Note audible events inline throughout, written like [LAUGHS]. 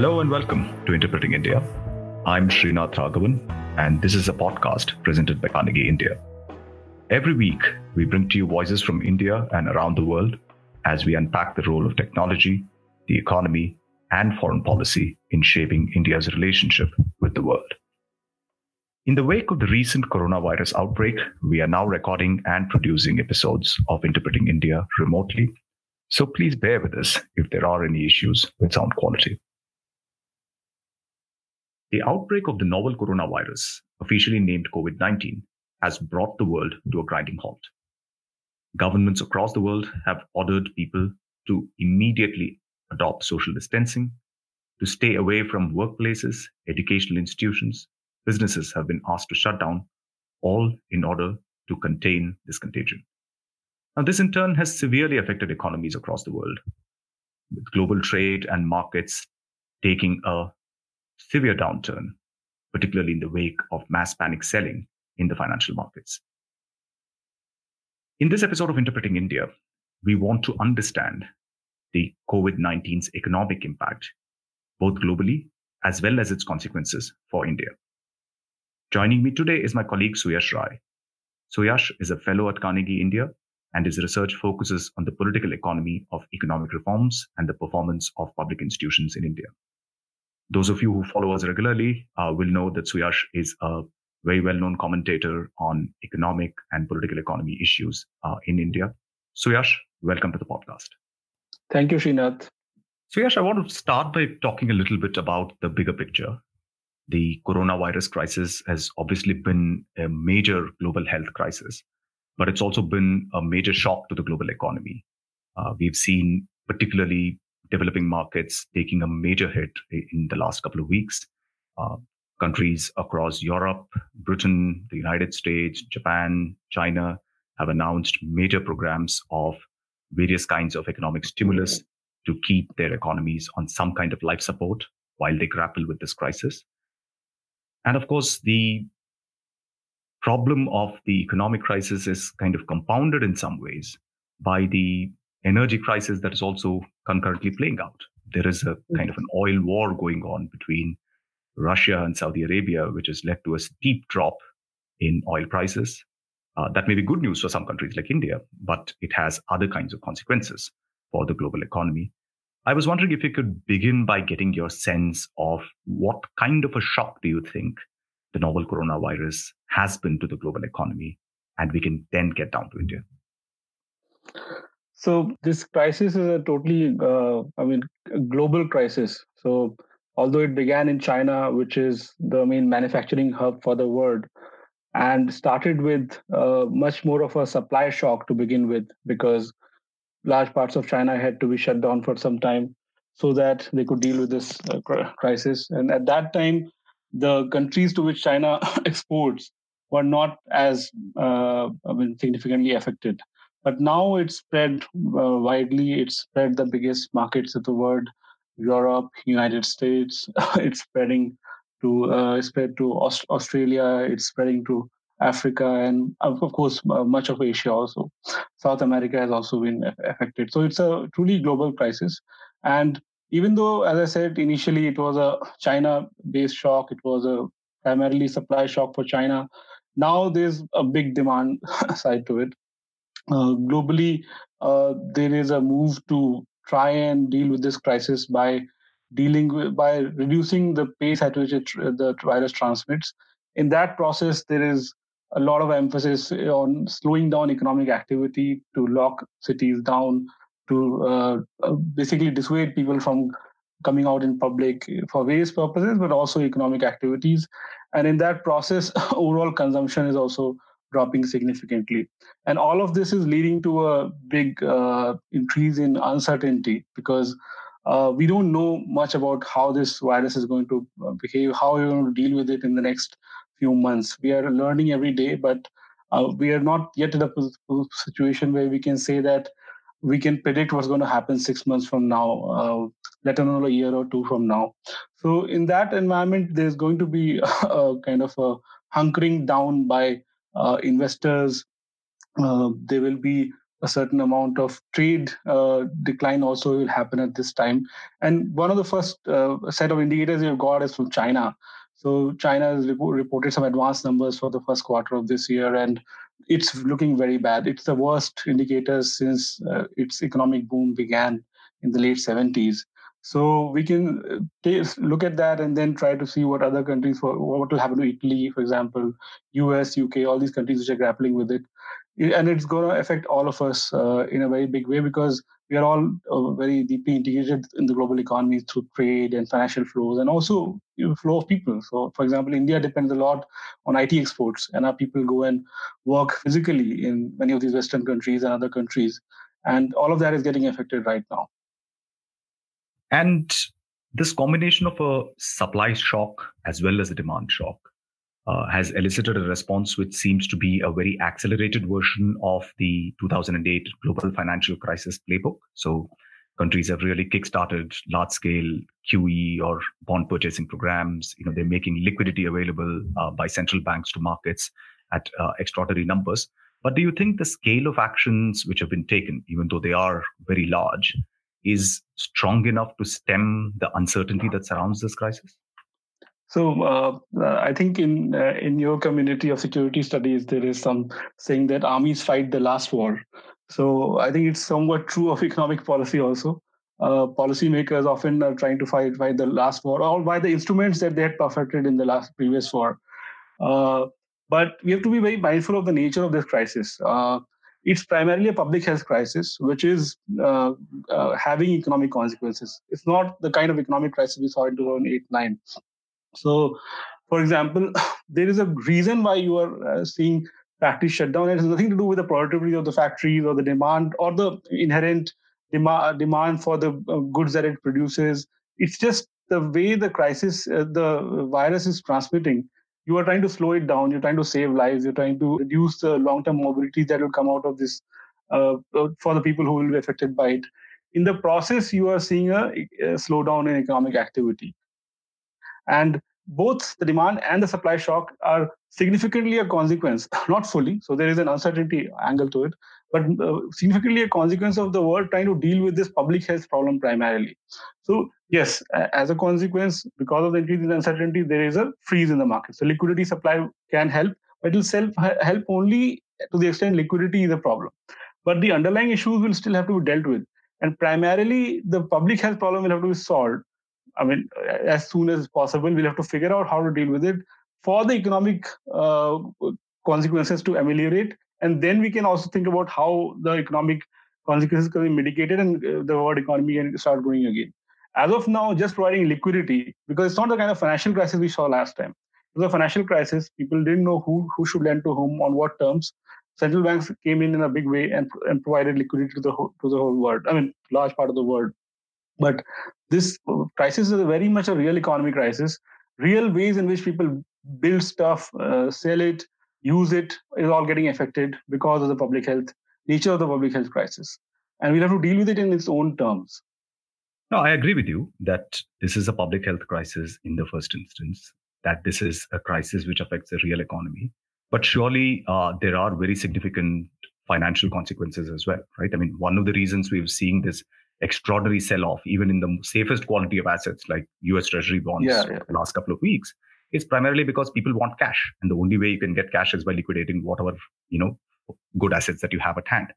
Hello and welcome to Interpreting India. I'm Srinath Raghavan, and this is a podcast presented by Carnegie India. Every week, we bring to you voices from India and around the world as we unpack the role of technology, the economy, and foreign policy in shaping India's relationship with the world. In the wake of the recent coronavirus outbreak, we are now recording and producing episodes of Interpreting India remotely. So please bear with us if there are any issues with sound quality. The outbreak of the novel coronavirus, officially named COVID 19, has brought the world to a grinding halt. Governments across the world have ordered people to immediately adopt social distancing, to stay away from workplaces, educational institutions, businesses have been asked to shut down, all in order to contain this contagion. Now, this in turn has severely affected economies across the world, with global trade and markets taking a severe downturn, particularly in the wake of mass panic selling in the financial markets. In this episode of Interpreting India, we want to understand the COVID 19's economic impact, both globally as well as its consequences for India. Joining me today is my colleague Suyash Rai. Suyash is a fellow at Carnegie India, and his research focuses on the political economy of economic reforms and the performance of public institutions in India. Those of you who follow us regularly uh, will know that Suyash is a very well known commentator on economic and political economy issues uh, in India. Suyash, welcome to the podcast. Thank you, Srinath. Suyash, I want to start by talking a little bit about the bigger picture the coronavirus crisis has obviously been a major global health crisis, but it's also been a major shock to the global economy. Uh, we've seen particularly developing markets taking a major hit in the last couple of weeks. Uh, countries across Europe, Britain, the United States, Japan, China have announced major programs of various kinds of economic stimulus to keep their economies on some kind of life support while they grapple with this crisis. And of course, the problem of the economic crisis is kind of compounded in some ways by the energy crisis that is also concurrently playing out. There is a kind of an oil war going on between Russia and Saudi Arabia, which has led to a steep drop in oil prices. Uh, that may be good news for some countries like India, but it has other kinds of consequences for the global economy. I was wondering if you could begin by getting your sense of what kind of a shock do you think the novel coronavirus has been to the global economy, and we can then get down to India. So this crisis is a totally, uh, I mean, global crisis. So although it began in China, which is the main manufacturing hub for the world, and started with uh, much more of a supply shock to begin with, because large parts of China had to be shut down for some time so that they could deal with this uh, crisis. And at that time, the countries to which China [LAUGHS] exports were not as uh, I mean, significantly affected. But now it's spread uh, widely. It's spread the biggest markets of the world: Europe, United States. [LAUGHS] it's spreading to uh, spread to Aust- Australia. It's spreading to Africa, and of course, uh, much of Asia also. South America has also been affected. So it's a truly global crisis. And even though, as I said, initially it was a China based shock, it was a primarily supply shock for China. Now there's a big demand [LAUGHS] side to it. Uh, globally, uh, there is a move to try and deal with this crisis by dealing with by reducing the pace at which it, the virus transmits. In that process, there is a lot of emphasis on slowing down economic activity to lock cities down, to uh, uh, basically dissuade people from coming out in public for various purposes, but also economic activities. And in that process, [LAUGHS] overall consumption is also dropping significantly. And all of this is leading to a big uh, increase in uncertainty because uh, we don't know much about how this virus is going to uh, behave, how we're going to deal with it in the next few months. We are learning every day, but uh, we are not yet in a situation where we can say that we can predict what's going to happen six months from now, uh, let alone a year or two from now. So, in that environment, there's going to be [LAUGHS] a kind of a hunkering down by investors. Uh, there will be a certain amount of trade uh, decline also will happen at this time. And one of the first uh, set of indicators you've got is from China. So China has reported some advanced numbers for the first quarter of this year, and it's looking very bad. It's the worst indicator since uh, its economic boom began in the late 70s. So we can uh, look at that and then try to see what other countries, what will happen to Italy, for example, US, UK, all these countries which are grappling with it and it's going to affect all of us uh, in a very big way because we are all uh, very deeply integrated in the global economy through trade and financial flows and also you know, flow of people. So, for example, India depends a lot on IT exports, and our people go and work physically in many of these Western countries and other countries. And all of that is getting affected right now. And this combination of a supply shock as well as a demand shock uh, has elicited a response which seems to be a very accelerated version of the 2008 global financial crisis playbook. So countries have really kickstarted large scale QE or bond purchasing programs. You know, they're making liquidity available uh, by central banks to markets at uh, extraordinary numbers. But do you think the scale of actions which have been taken, even though they are very large, is strong enough to stem the uncertainty that surrounds this crisis? So uh, uh, I think in uh, in your community of security studies, there is some saying that armies fight the last war. So I think it's somewhat true of [LAUGHS] economic policy also. Uh, policymakers often are trying to fight fight the last war or by the instruments that they had perfected in the last previous war. Uh, but we have to be very mindful of the nature of this crisis. Uh, it's primarily a public health crisis, which is having economic consequences. It's not the kind of economic crisis we saw in 2008 9 so, for example, [COUGHS] there is a reason why you are uh, seeing factories shut down. It has nothing to do with the productivity of the factories or the demand or the inherent demand demand for the uh, goods that it produces. It's just the way the crisis, uh, the virus is transmitting. You are trying to slow it down. You're trying to save lives. You're trying to reduce the long-term morbidity that will come out of this uh, uh, for the people who will be affected by it. In the process, you are seeing a, a slowdown in economic activity. And both the demand and the supply shock are significantly a consequence, [LAUGHS] not fully. So there is an uncertainty angle to it, but uh, significantly a consequence of the world trying to deal with this public health problem primarily. So yes, as a consequence, because of the increase in uncertainty, there is a freeze in the market. So liquidity supply can help, but it will self help only to the extent liquidity is a problem. But the underlying issues will still have to be dealt with. And primarily, the public health problem will have to be solved I mean, as soon as possible, we'll have to figure out how to deal with it for the economic uh, consequences to ameliorate. And then we can also think about how the economic consequences can be mitigated and uh, the world economy can start growing again. As of now, just providing liquidity, because it's not the kind of financial crisis we saw last time. It was a financial crisis. People didn't know who, who should lend to whom, on what terms. Central banks came in in a big way and, and provided liquidity to the, whole, to the whole world. I mean, large part of the world. But this crisis is very much a real economy crisis. Real ways in which people build stuff, uh, sell it, use it is all getting affected because of the public health nature of the public health crisis. And we'll have to deal with it in its own terms. No, I agree with you that this is a public health crisis in the first instance, that this is a crisis which affects the real economy. But surely uh, there are very significant financial consequences as well, right? I mean, one of the reasons we've seen this extraordinary sell off, even in the safest quality of assets like US Treasury bonds yeah, yeah. the last couple of weeks, is primarily because people want cash. And the only way you can get cash is by liquidating whatever, you know, good assets that you have at hand.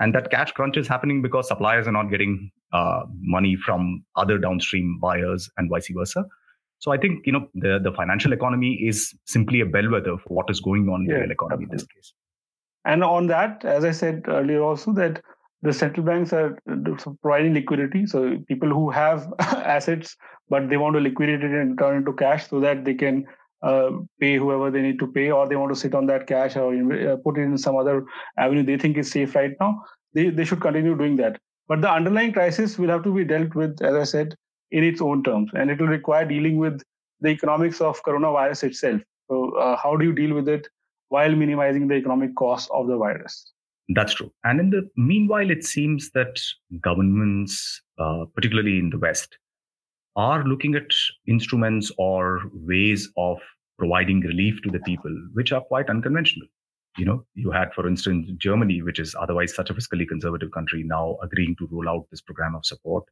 And that cash crunch is happening because suppliers are not getting uh, money from other downstream buyers and vice versa. So I think you know the the financial economy is simply a bellwether for what is going on in yeah, the real economy in this case. And on that, as I said earlier, also that the central banks are providing liquidity. So people who have [LAUGHS] assets, but they want to liquidate it and turn into cash so that they can uh, pay whoever they need to pay, or they want to sit on that cash or uh, put it in some other avenue they think is safe right now. They they should continue doing that. But the underlying crisis will have to be dealt with, as I said, in its own terms, and it will require dealing with the economics of coronavirus itself. So, uh, how do you deal with it while minimizing the economic cost of the virus? That's true. And in the meanwhile, it seems that governments, uh, particularly in the West, are looking at instruments or ways of providing relief to the people, which are quite unconventional. you know, you had, for instance, Germany, which is otherwise such a fiscally conservative country, now agreeing to roll out this program of support.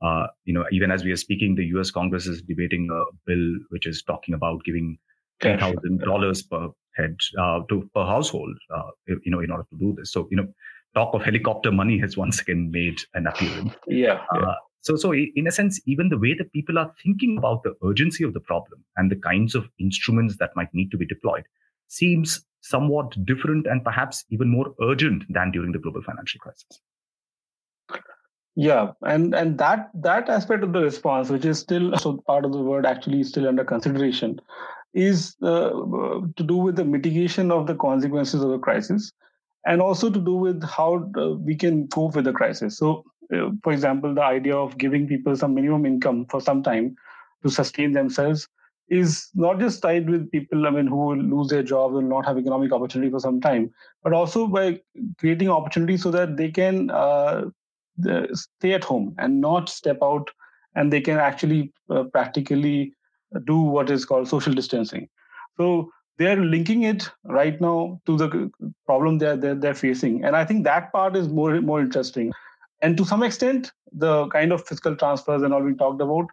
Uh, you know, even as we are speaking, the U.S. Congress is debating a bill which is talking about giving ten thousand dollars per head uh, to per household. Uh, you know, in order to do this. So, you know, talk of helicopter money has [LAUGHS] once again made an appearance. Yeah. yeah. Uh, so, so in a sense, even the way that people are thinking about the urgency of the problem and the kinds of instruments that might need to be deployed seems somewhat different and perhaps even more urgent than during the global financial crisis. Yeah, and and that that aspect of the response, which is still so part of the word actually is still under consideration, is uh, to do with the mitigation of the consequences of the crisis, and also to do with how uh, we can cope with the crisis. So uh, for example, the idea of giving people some minimum income for some time to sustain themselves is not just tied with people, I mean, who will lose their jobs and not have economic opportunity for some time, but also by creating opportunities so that they can uh, stay at home and not step out and they can actually uh, practically do what is called social distancing. So they're linking it right now to the problem they're, they're, they're facing. And I think that part is more, more interesting. And to some extent, the kind of fiscal transfers and all we talked about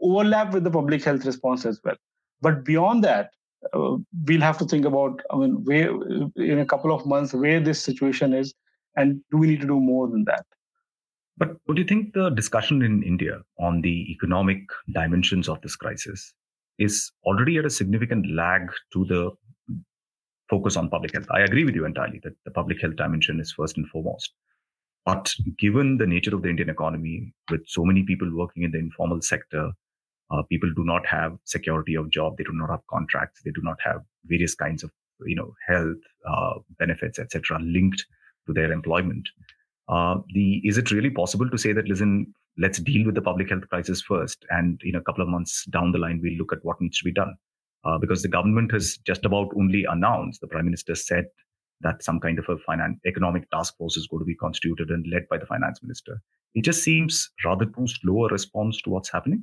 overlap with the public health response as well. But beyond that, uh, we'll have to think about, I mean, where in a couple of months, where this situation is, and do we need to do more than that? But what do you think the discussion in India on the economic dimensions of this crisis is already at a significant lag to the focus on public health? I agree with you entirely that the public health dimension is first and foremost. But given the nature of the Indian economy, with so many people working in the informal sector, uh, people do not have security of job. They do not have contracts. They do not have various kinds of, you know, health uh, benefits, etc., linked to their employment. Uh, the is it really possible to say that listen, let's deal with the public health crisis first, and in a couple of months down the line, we'll look at what needs to be done. Uh, because the government has just about only announced, the prime minister said that some kind of a finance economic task force is going to be constituted and led by the finance minister. It just seems rather too slow a response to what's happening.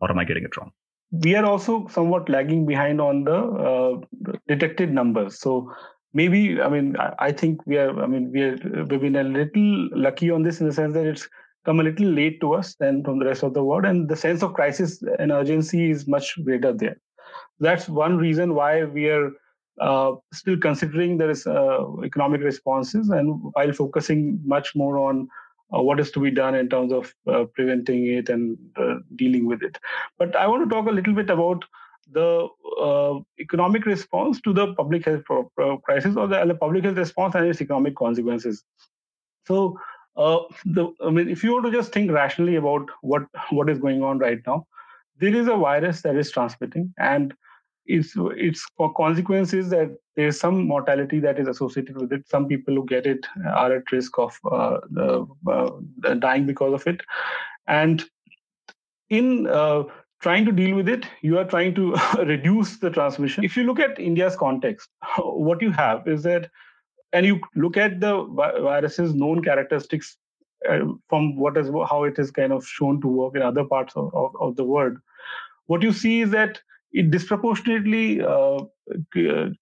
Or am I getting it wrong? We are also somewhat lagging behind on the uh, detected numbers. So maybe I mean I, I think we are I mean we are we've been a little lucky on this in the sense that it's come a little late to us than from the rest of the world, and the sense of crisis and urgency is much greater there. That's one reason why we are uh, still considering is uh, economic responses and while focusing much more on uh, what is to be done in terms of uh, preventing it and uh, dealing with it. But I want to talk a little bit about the uh, economic response to the public health crisis or the, the, public health response and its economic consequences. So, the, I mean, if you want to just think rationally about what what is going on right now, there is a virus that is transmitting, and its its consequence is that there is some mortality that is associated with it. Some people who get it are at risk of uh, the, uh, dying because of it, and in uh, trying to deal with it, you are trying to [LAUGHS] reduce the transmission. If you look at India's context, what you have is that, and you look at the virus's known characteristics uh, from what is how it is kind of shown to work in other parts of, of, of the world. What you see is that it disproportionately uh,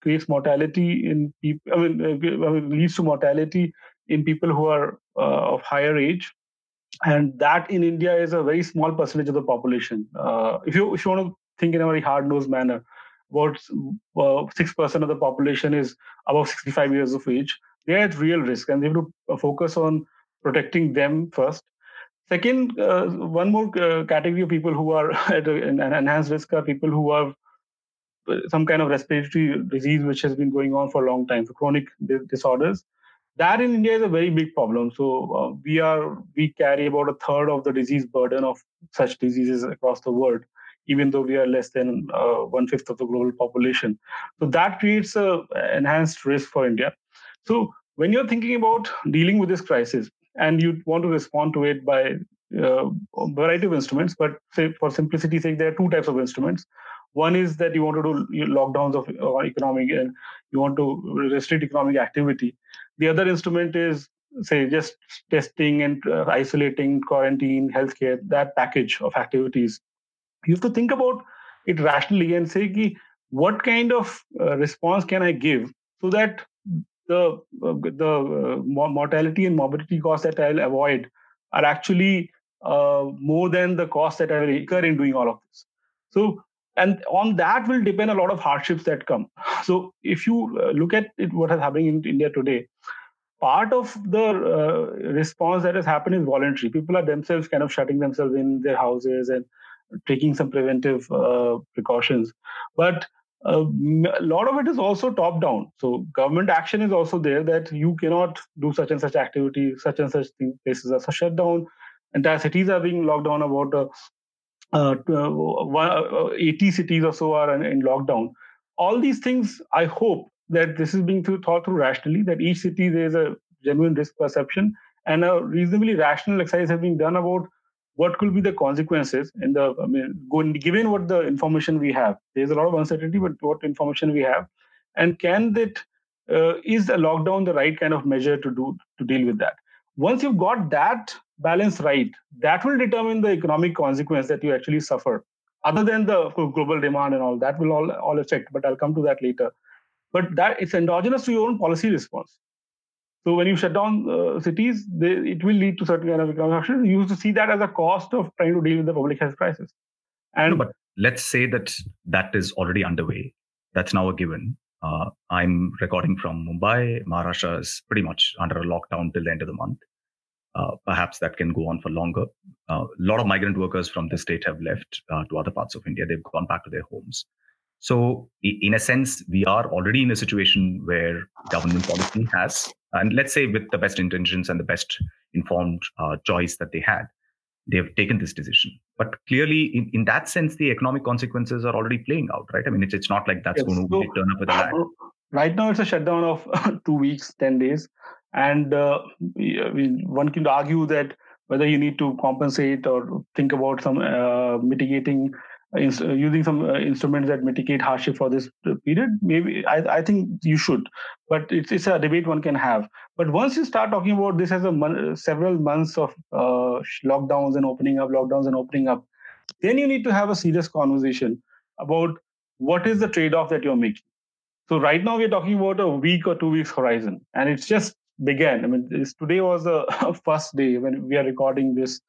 creates mortality in people. I mean, uh, I mean, leads to mortality in people who are uh, of higher age, and that in India is a very small percentage of the population. Uh, if you if you want to think in a very hard nosed manner, about uh, six percent of the population is above sixty five years of age. They're at real risk, and they have to focus on protecting them first Second, uh, one more uh, category of people who are [LAUGHS] at an enhanced risk are people who have uh, some kind of respiratory disease which has been going on for a long time, so chronic disorders. That in India is a very big problem. So uh, we are we carry about a third of the disease burden of such diseases across the world, even though we are less than uh, one fifth of the global population. So that creates a enhanced risk for India. So when you're thinking about dealing with this crisis, and you want to respond to it by uh, a variety of instruments. But for simplicity's sake, there are two types of instruments. One is that you want to do lockdowns of uh, economic and you want to restrict economic activity. The other instrument is say just testing and uh, isolating, quarantine, healthcare, that package of activities. You have to think about it rationally and say, what kind of uh, response can I give so that the uh, the uh, mortality and morbidity costs that I'll avoid are actually uh, more than the cost that I will incur in doing all of this. So, and on that will depend a lot of hardships that come. [SIGHS] So, if you uh, look at it, what is happening in India today, part of the uh, response that has happened is voluntary. People are themselves kind of shutting themselves in their houses and taking some preventive uh, precautions. But uh, a lot of it is also top down. So government action is also there that you cannot do such and such activity, such and such thing, places are shut down. Entire cities are being locked down. About uh, uh, uh 80 cities or so are in, in lockdown. All these things, I hope that this is being thought through rationally. That each city there is a genuine risk perception and a reasonably rational exercise has been done about what could be the consequences in the I mean, given what the information we have. There's a lot of uncertainty, but what information we have, and can that uh, is a lockdown the right kind of measure to do to deal with that? Once you've got that balance right, that will determine the economic consequence that you actually suffer. Other than the global demand and all that will all all affect, but I'll come to that later. But that it's endogenous to your own policy response. So when you shut down uh, cities, they, it will lead to certain kind of economic action. You used to see that as a cost of trying to deal with the public health crisis. And no, but let's say that that is already underway. That's now a given. Uh, I'm recording from Mumbai. Maharashtra is pretty much under a lockdown till the end of the month. Uh, perhaps that can go on for longer. Uh, a lot of migrant workers from this state have left uh, to other parts of India. They've gone back to their homes. So, in a sense, we are already in a situation where government policy has, and let's say with the best intentions and the best informed uh, choice that they had, they have taken this decision. But clearly, in, in that sense, the economic consequences are already playing out, right? I mean, it's, it's not like that's yes. going to so, turn up with a lag. [COUGHS] Right now, it's a shutdown of [COUGHS] two weeks, 10 days. And uh, one can argue that whether you need to compensate or think about some uh, mitigating uh, using some uh, instruments that mitigate hardship for this period maybe I, I, think you should. But it's, it's a debate one can have. But once you start talking about this as a mon- several months of uh, lockdowns and opening up lockdowns and opening up then you need to have a serious conversation about what is the trade-off that you're making. So right now we're talking about a week or two weeks horizon and it's just began. I mean today was the [LAUGHS] first day when we are recording this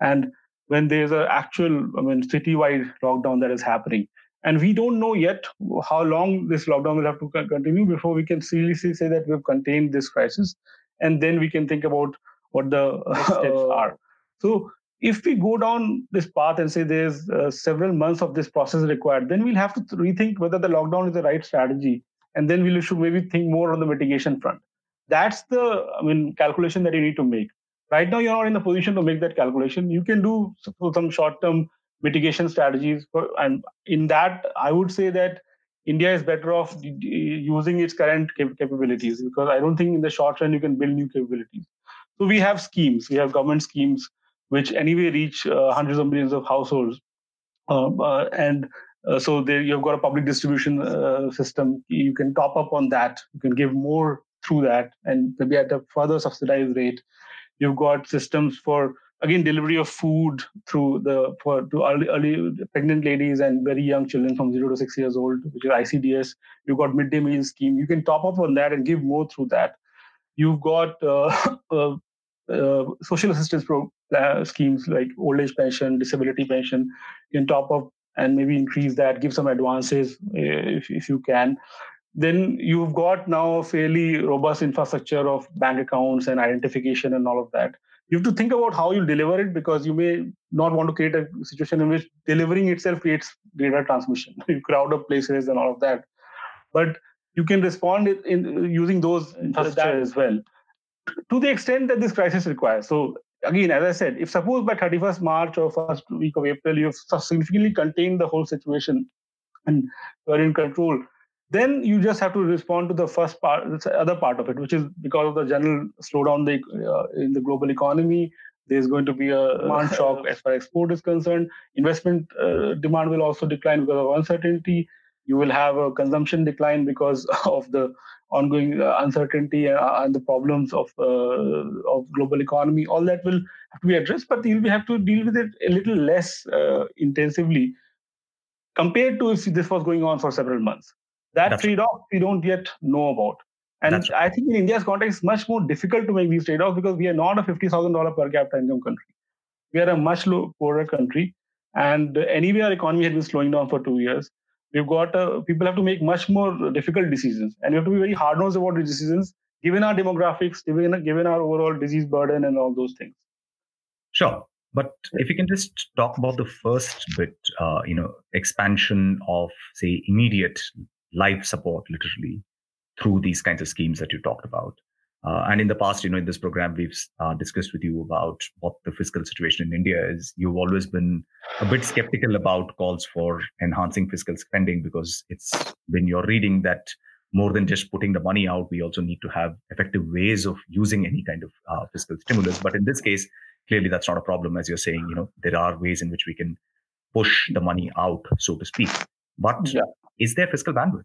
and when there's an actual, I mean, citywide lockdown that is happening. And we don't know yet how long this lockdown will have to continue before we can seriously say that we've contained this crisis. And then we can think about what the [LAUGHS] steps are. So if we go down this path and say there's uh, several months of this process required, then we'll have to rethink whether the lockdown is the right strategy. And then we should maybe think more on the mitigation front. That's the I mean calculation that you need to make right now you're not in the position to make that calculation. You can do some short term mitigation strategies for, and in that i would say that india is better off using its current capabilities because i don't think in the short run you can build new capabilities. So we have schemes. We have government schemes which anyway reach uh, hundreds of millions of households. Um, uh, and uh, so there you've got a public distribution uh, system. You can top up on that. You can give more through that and maybe at a further subsidized rate You've got systems for again delivery of food through the for to early, early pregnant ladies and very young children from zero to six years old, which is ICDS. You've got midday meal scheme. You can top up on that and give more through that. You've got uh, [LAUGHS] uh, uh, social assistance pro- uh, schemes like old age pension, disability pension. You can top up and maybe increase that, give some advances uh, if, if you can then you've got now a fairly robust infrastructure of bank accounts and identification and all of that. You have to think about how you deliver it because you may not want to create a situation in which delivering itself creates data transmission. [LAUGHS] You crowd up places and all of that. But you can respond in using those infrastructure as well to the extent that this crisis requires. So again, as I said, if suppose by 31st March or first week of April, you've significantly contained the whole situation and you're in control, then you just have to respond to the first part, the other part of it, which is because of the general slowdown the, uh, in the global economy. There's going to be a [LAUGHS] demand shock as far as export is concerned. Investment uh, demand will also decline because of uncertainty. You will have a consumption decline because [LAUGHS] of the ongoing uh, uncertainty uh, and the problems of uh, of global economy. All that will have to be addressed, but you'll have to deal with it a little less uh, intensively compared to if this was going on for several months. That trade-off we don't yet know about. And. I think in India's context, it's much more difficult to make these trade-offs because we are not a $50,000 per capita income country. We are a much low, poorer country. And anyway, our economy has been slowing down for two years. We've got uh, people have to make much more difficult decisions, and we have to be very hard nosed about the decisions, given our demographics, given given our overall disease burden, and all those things. Sure, but if you can just talk about the first bit, uh, you know, expansion of say immediate life support, literally through these kinds of schemes that you talked about. Uh, and in the past, you know, in this program, we've uh, discussed with you about what the fiscal situation in India is. You've always been a bit skeptical about calls for enhancing fiscal spending because it's been your reading that more than just putting the money out, we also need to have effective ways of using any kind of uh, fiscal stimulus. But in this case, clearly that's not a problem. As you're saying, you know, there are ways in which we can push the money out, so to speak. But yeah. Is there fiscal bandwidth?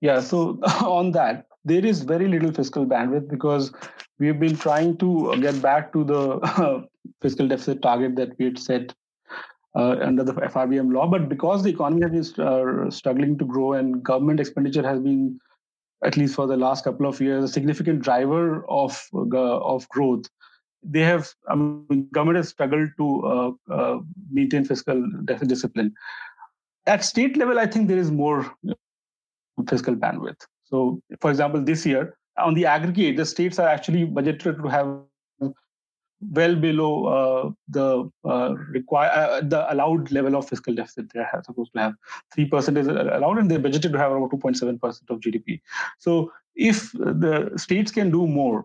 Yeah, so [LAUGHS] on that, there is very little fiscal bandwidth because we've been trying to get back to the [LAUGHS] fiscal deficit target that we had set uh, under the FRBM law. But because the economy has been uh, struggling to grow and government expenditure has been, at least for the last couple of years, a significant driver of uh, of growth, they have I mean, government has struggled to uh, uh, maintain fiscal discipline. At state level, I think there is more fiscal bandwidth. So, for example, this year, on the aggregate, the states are actually budgeted to have well below uh, the uh, require uh, the allowed level of fiscal deficit they are supposed to have. Three percent is allowed, and they're budgeted to have about two point seven percent of GDP. So, if the states can do more,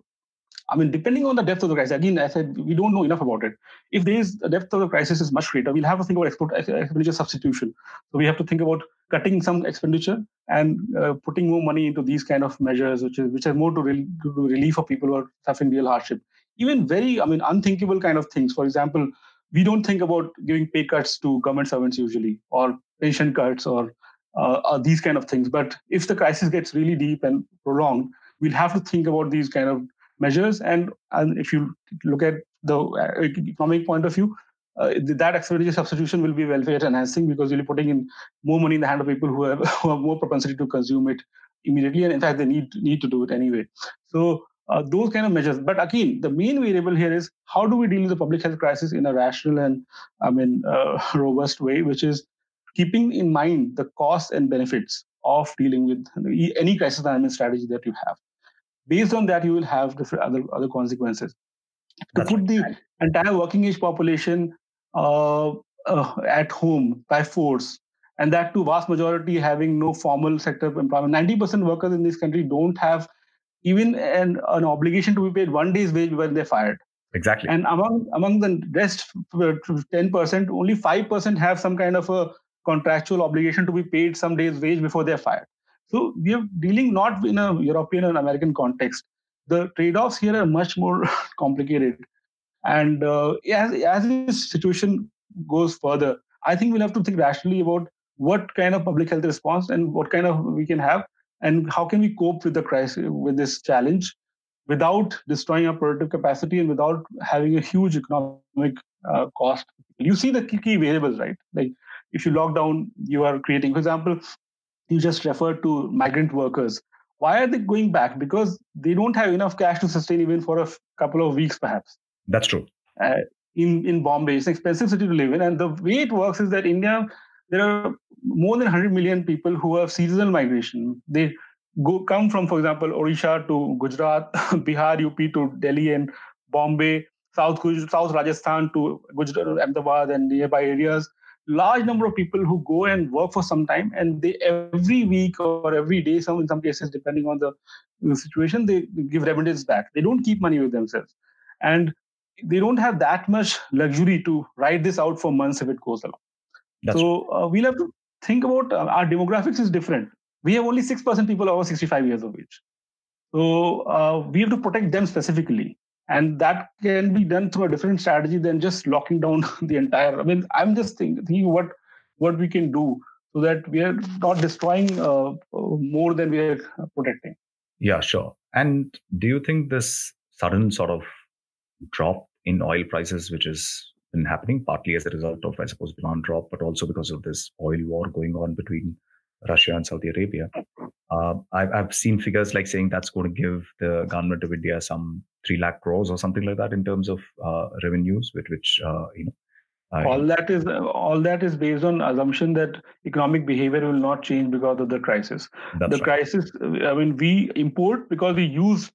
I mean, depending on the depth of the crisis, again, I said we don't know enough about it. If there is the depth of the crisis is much greater, we'll have to think about export, expenditure substitution. So we have to think about cutting some expenditure and uh, putting more money into these kind of measures, which is which are more to, re- to relief for people who are suffering real hardship. Even very, I mean, unthinkable kind of things. For example, we don't think about giving pay cuts to government servants usually, or pension cuts, or, uh, or these kind of things. But if the crisis gets really deep and prolonged, we'll have to think about these kind of measures. And, and if you look at the uh, economic point of view, uh, that expenditure substitution will be welfare enhancing because you'll be putting in more money in the hand of people who have, [LAUGHS] who have more propensity to consume it immediately, and in fact, they need need to do it anyway. So uh, those kind of measures. But again, the main variable here is how do we deal with the public health crisis in a rational and I mean uh, [LAUGHS] robust way, which is keeping in mind the costs and benefits of dealing with any crisis management strategy that you have based on that you will have different other other consequences. To put the entire working age population uh, uh, at home by force and that to vast majority having no formal sector employment. 90% workers in this country don't have even an, an obligation to be paid one day's wage when they're fired. Exactly. And among among the rest 10% only 5% have some kind of a contractual obligation to be paid some days wage before they're fired so we are dealing not in a European and American context. The trade-offs here are much more [LAUGHS] complicated. And uh, as, as this situation goes further, I think we'll have to think rationally about what kind of public health response and what kind of we can have and how can we cope with the crisis with this challenge without destroying our productive capacity and without having a huge economic uh, cost you see the key variables right like if you lock down you are creating for example you just referred to migrant workers. Why are they going back? Because they don't have enough cash to sustain even for a f- couple of weeks, perhaps. That's true. Uh, in in Bombay, it's an expensive city to live in, and the way it works is that India, there are more than 100 million people who have seasonal migration. They go come from, for example, Odisha to Gujarat, [LAUGHS] Bihar, UP to Delhi and Bombay, South South Rajasthan to Gujarat, Ahmedabad, and nearby areas large number of people who go and work for some time and they every week or every day some in some cases depending on the, the situation they give remittance back. They don't keep money with themselves. And they don't have that much luxury to ride this out for months if it goes along. That's so uh, we'll have to think about uh, our demographics is different. We have only 6% people over 65 years of age. So uh, we have to protect them specifically and that can be done through a different strategy than just locking down [LAUGHS] the entire i mean i'm just thinking what what we can do so that we are not destroying uh, more than we are protecting. Yeah sure. And do you think this sudden sort of drop in oil prices which has been happening partly as a result of i suppose demand drop but also because of this oil war going on between Russia and Saudi Arabia. Uh, I've, I've seen figures like saying that's going to give the government of India some three lakh crores or something like that in terms of uh, revenues, with which uh, you know. all that is all that is based on assumption that economic behavior will not change because of the crisis. the right. crisis, I mean, we import because we use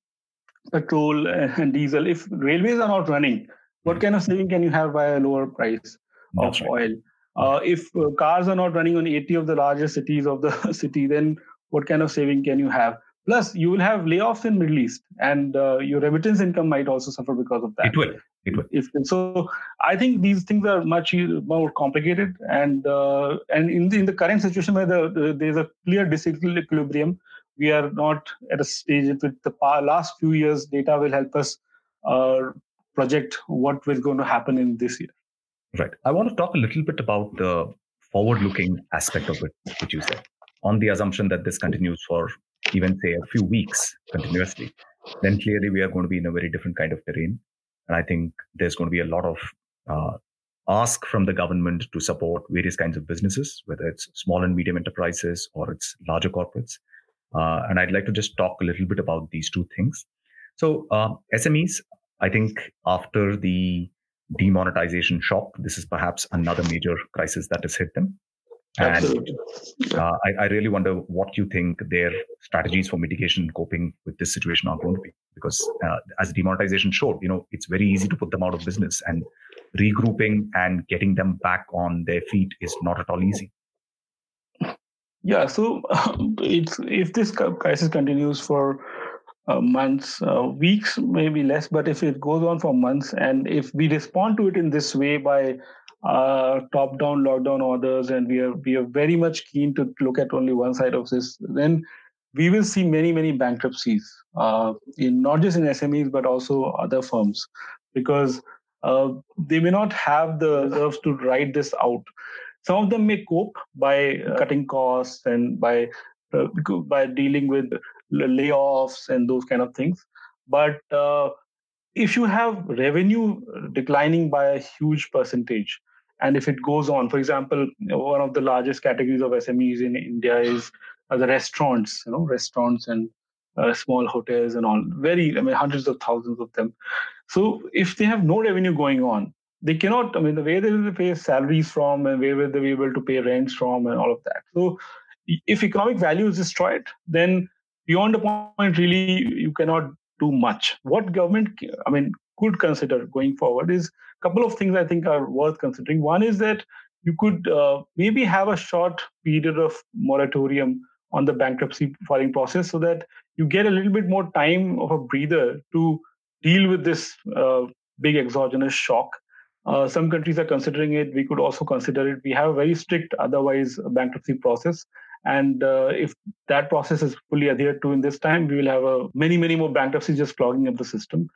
petrol and diesel. If railways are not running, what mm-hmm. kind of saving can you have by a lower price of right. oil? Uh, if uh, cars are not running on 80 of the largest cities of the [LAUGHS] city, then what kind of saving can you have? Plus, you will have layoffs in Middle East, and uh, your remittance income might also suffer because of that. It will. It will. If, so, I think these things are much more complicated, and uh, and in the in the current situation where the, the, there is a clear disequilibrium, we are not at a stage with the last few years data will help us uh, project what is going to happen in this year. Right. I want to talk a little bit about the forward-looking aspect of it, which you said, on the assumption that this continues for even say a few weeks continuously. Then clearly we are going to be in a very different kind of terrain, and I think there's going to be a lot of uh, ask from the government to support various kinds of businesses, whether it's small and medium enterprises or it's larger corporates. Uh, and I'd like to just talk a little bit about these two things. So uh, SMEs, I think after the demonetization shock. This is perhaps another major crisis that has hit them. And uh, I, I, really wonder what you think their strategies for mitigation and coping with this situation are going to be. Because uh, as demonetization showed, you know, it's very easy to put them out of business, and regrouping and getting them back on their feet is not at all easy. Yeah, so [LAUGHS] it's if this crisis continues for uh, months, uh, weeks, maybe less. But if it goes on for months, and if we respond to it in this way by uh, top-down lockdown orders, and we are we are very much keen to look at only one side of this, then we will see many many bankruptcies uh, in not just in SMEs but also other firms because uh, they may not have the reserves to ride this out. Some of them may cope by cutting costs and by uh, by dealing with layoffs and those kind of things. But uh, if you have revenue declining by a huge percentage, and if it goes on, for example, one of the largest categories of SMEs in India is uh, the restaurants, you know, restaurants and uh, small hotels and all, very, I mean, hundreds of thousands of them. So if they have no revenue going on, they cannot, I mean, the way they will pay salaries from and where will they be able to pay rents from and all of that. So if economic value is destroyed, then beyond a point, really, you cannot do much. What government, I mean, could consider going forward is a couple of things I think are worth considering. One is that you could uh, maybe have a short period of moratorium on the bankruptcy filing process so that you get a little bit more time of a breather to deal with this uh, big exogenous shock. Uh, some countries are considering it. We could also consider it. We have a very strict, otherwise, bankruptcy process. And uh, if that process is fully adhered to in this time, we will have a, many, many more bankruptcies just clogging up the system.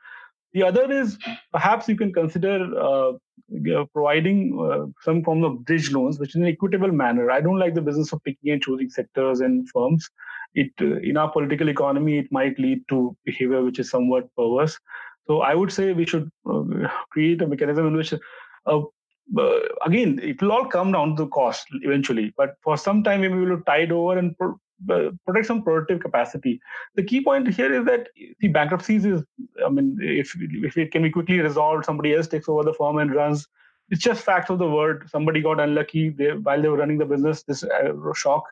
The other is perhaps you can consider uh, providing uh, some form of bridge loans, which in an equitable manner. I don't like the business of picking and choosing sectors and firms. It uh, in our political economy, it might lead to behavior which is somewhat perverse. So I would say we should uh, create a mechanism in which uh, uh, again, it will all come down to the cost eventually. But for some time, we will tide over and pro- uh, protect some productive capacity. The key point here is that the bankruptcies is, I mean, if if it can be quickly resolved, somebody else takes over the firm and runs. It's just facts of the world. Somebody got unlucky they, while they were running the business. This uh, shock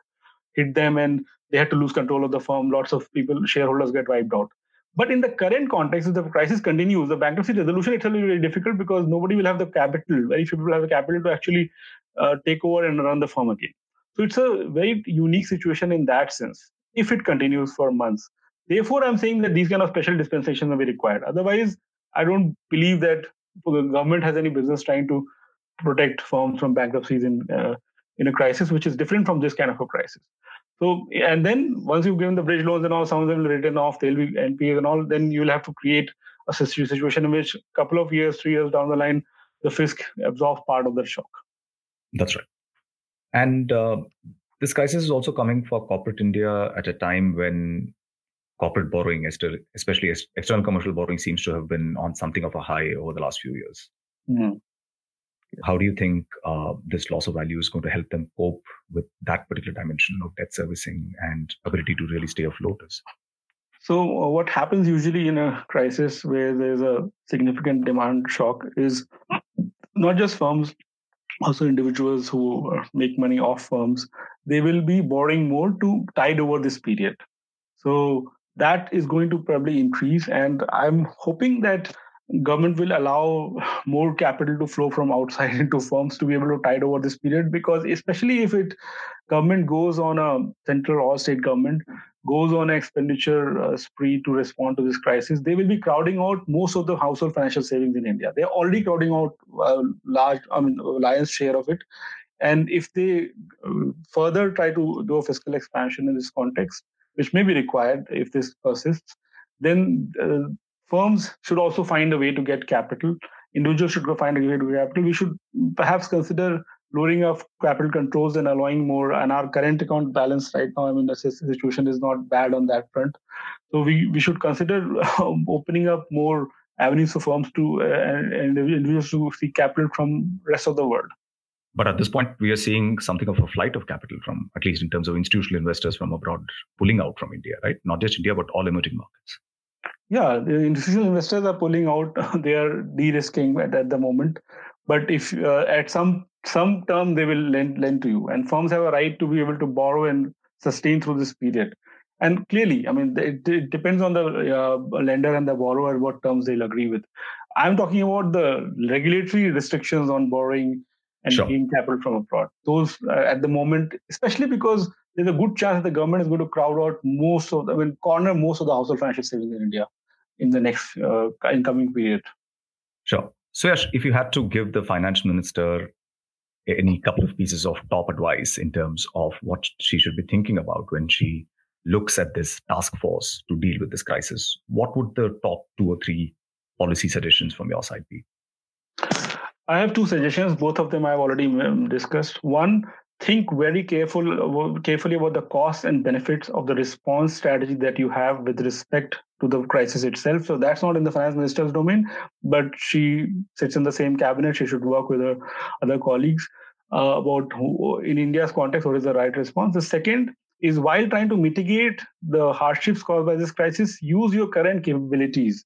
hit them, and they had to lose control of the firm. Lots of people, shareholders, get wiped out. But in the current context, if the crisis continues, the bankruptcy resolution itself will be very difficult because nobody will have the capital. Very few people have the capital to actually uh, take over and run the firm again. So it's a very unique situation in that sense, if it continues for months. Therefore, I'm saying that these kind of special dispensations are very required. Otherwise, I don't believe that the government has any business trying to protect firms from bankruptcies in uh, in a crisis, which is different from this kind of a crisis. So, and then once you've given the bridge loans and all, some of them will written off, they'll be NPAs and all, then you'll have to create a situation in which a couple of years, three years down the line, the fisc absorbs part of the shock. That's right. And uh, this crisis is also coming for corporate India at a time when corporate borrowing, especially external commercial borrowing, seems to have been on something of a high over the last few years. Mm-hmm. How do you think uh, this loss of value is going to help them cope with that particular dimension of debt servicing and ability to really stay afloat? So, uh, what happens usually in a crisis where there's a significant demand shock is not just firms, also individuals who uh, make money off firms, they will be borrowing more to tide over this period. So, that is going to probably increase. And I'm hoping that government will allow more capital to flow from outside [LAUGHS] into firms to be able to tide over this period because especially if it government goes on a central or state government goes on an expenditure uh, spree to respond to this crisis they will be crowding out most of the household financial savings in india. They're already crowding out uh, large i mean lion's share of it. And if they uh, further try to do a fiscal expansion in this context which may be required if this persists then uh, firms should also find a way to get capital. Individuals should go find a way to get capital. We should perhaps consider lowering of capital controls and allowing more. And our current account balance right now, I mean, the situation is not bad on that front. So we, we should consider um, opening up more avenues for firms to uh, and individuals to seek capital from rest of the world. But at this point, we are seeing something of a flight of capital from, at least in terms of institutional investors from abroad, pulling out from India, right? Not just India, but all emerging markets. Yeah, the institutional investors are pulling out. [LAUGHS] they are de-risking at, at the moment. But if uh, at some some term they will lend lend to you, and firms have a right to be able to borrow and sustain through this period. And clearly, I mean, it, it depends on the uh, lender and the borrower what terms they'll agree with. I'm talking about the regulatory restrictions on borrowing and sure. taking capital from abroad. Those uh, at the moment, especially because there's a good chance that the government is going to crowd out most of, the, I mean, corner most of the household financial savings in India in the next uh, incoming period. Sure. So, Yash, if you had to give the finance minister any couple of pieces of top advice in terms of what she should be thinking about when she looks at this task force to deal with this crisis, what would the top two or three policy suggestions from your side be? I have two suggestions. Both of them I've already um, discussed. One, think very careful carefully about the costs and benefits of the response strategy that you have with respect to the crisis itself. So that's not in the finance minister's domain but she sits in the same cabinet. She should work with her other colleagues uh, about who, in india's context what is the right response. The second is while trying to mitigate the hardships caused by this crisis use your current capabilities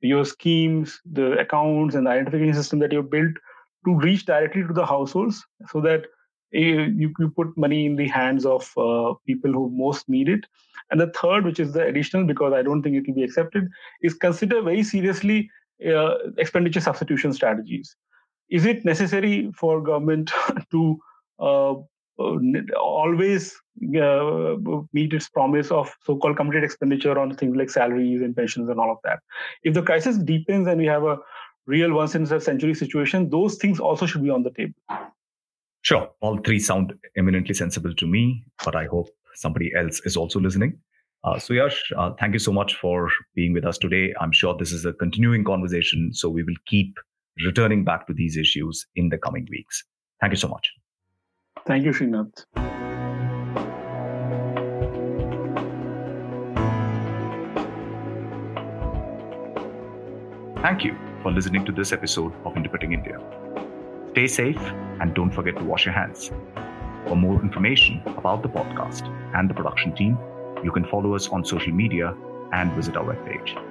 your schemes the accounts and the identification system that you've built to reach directly to the households so that you, you put money in the hands of uh, people who most need it. And the third, which is the additional, because I don't think it will be accepted, is consider very seriously uh, expenditure substitution strategies. Is it necessary for government [LAUGHS] to uh, always uh, meet its promise of so-called complete expenditure on things like salaries and pensions and all of that? If the crisis deepens and we have a real once in a century situation, those things also should be on the table. Sure. All three sound eminently sensible to me, but I hope somebody else is also listening. Uh, so, Yash, uh, thank you so much for being with us today. I'm sure this is a continuing conversation, so we will keep returning back to these issues in the coming weeks. Thank you so much. Thank you, Srinath. Thank you for listening to this episode of Interpreting India. Stay safe and don't forget to wash your hands. For more information about the podcast and the production team, you can follow us on social media and visit our webpage.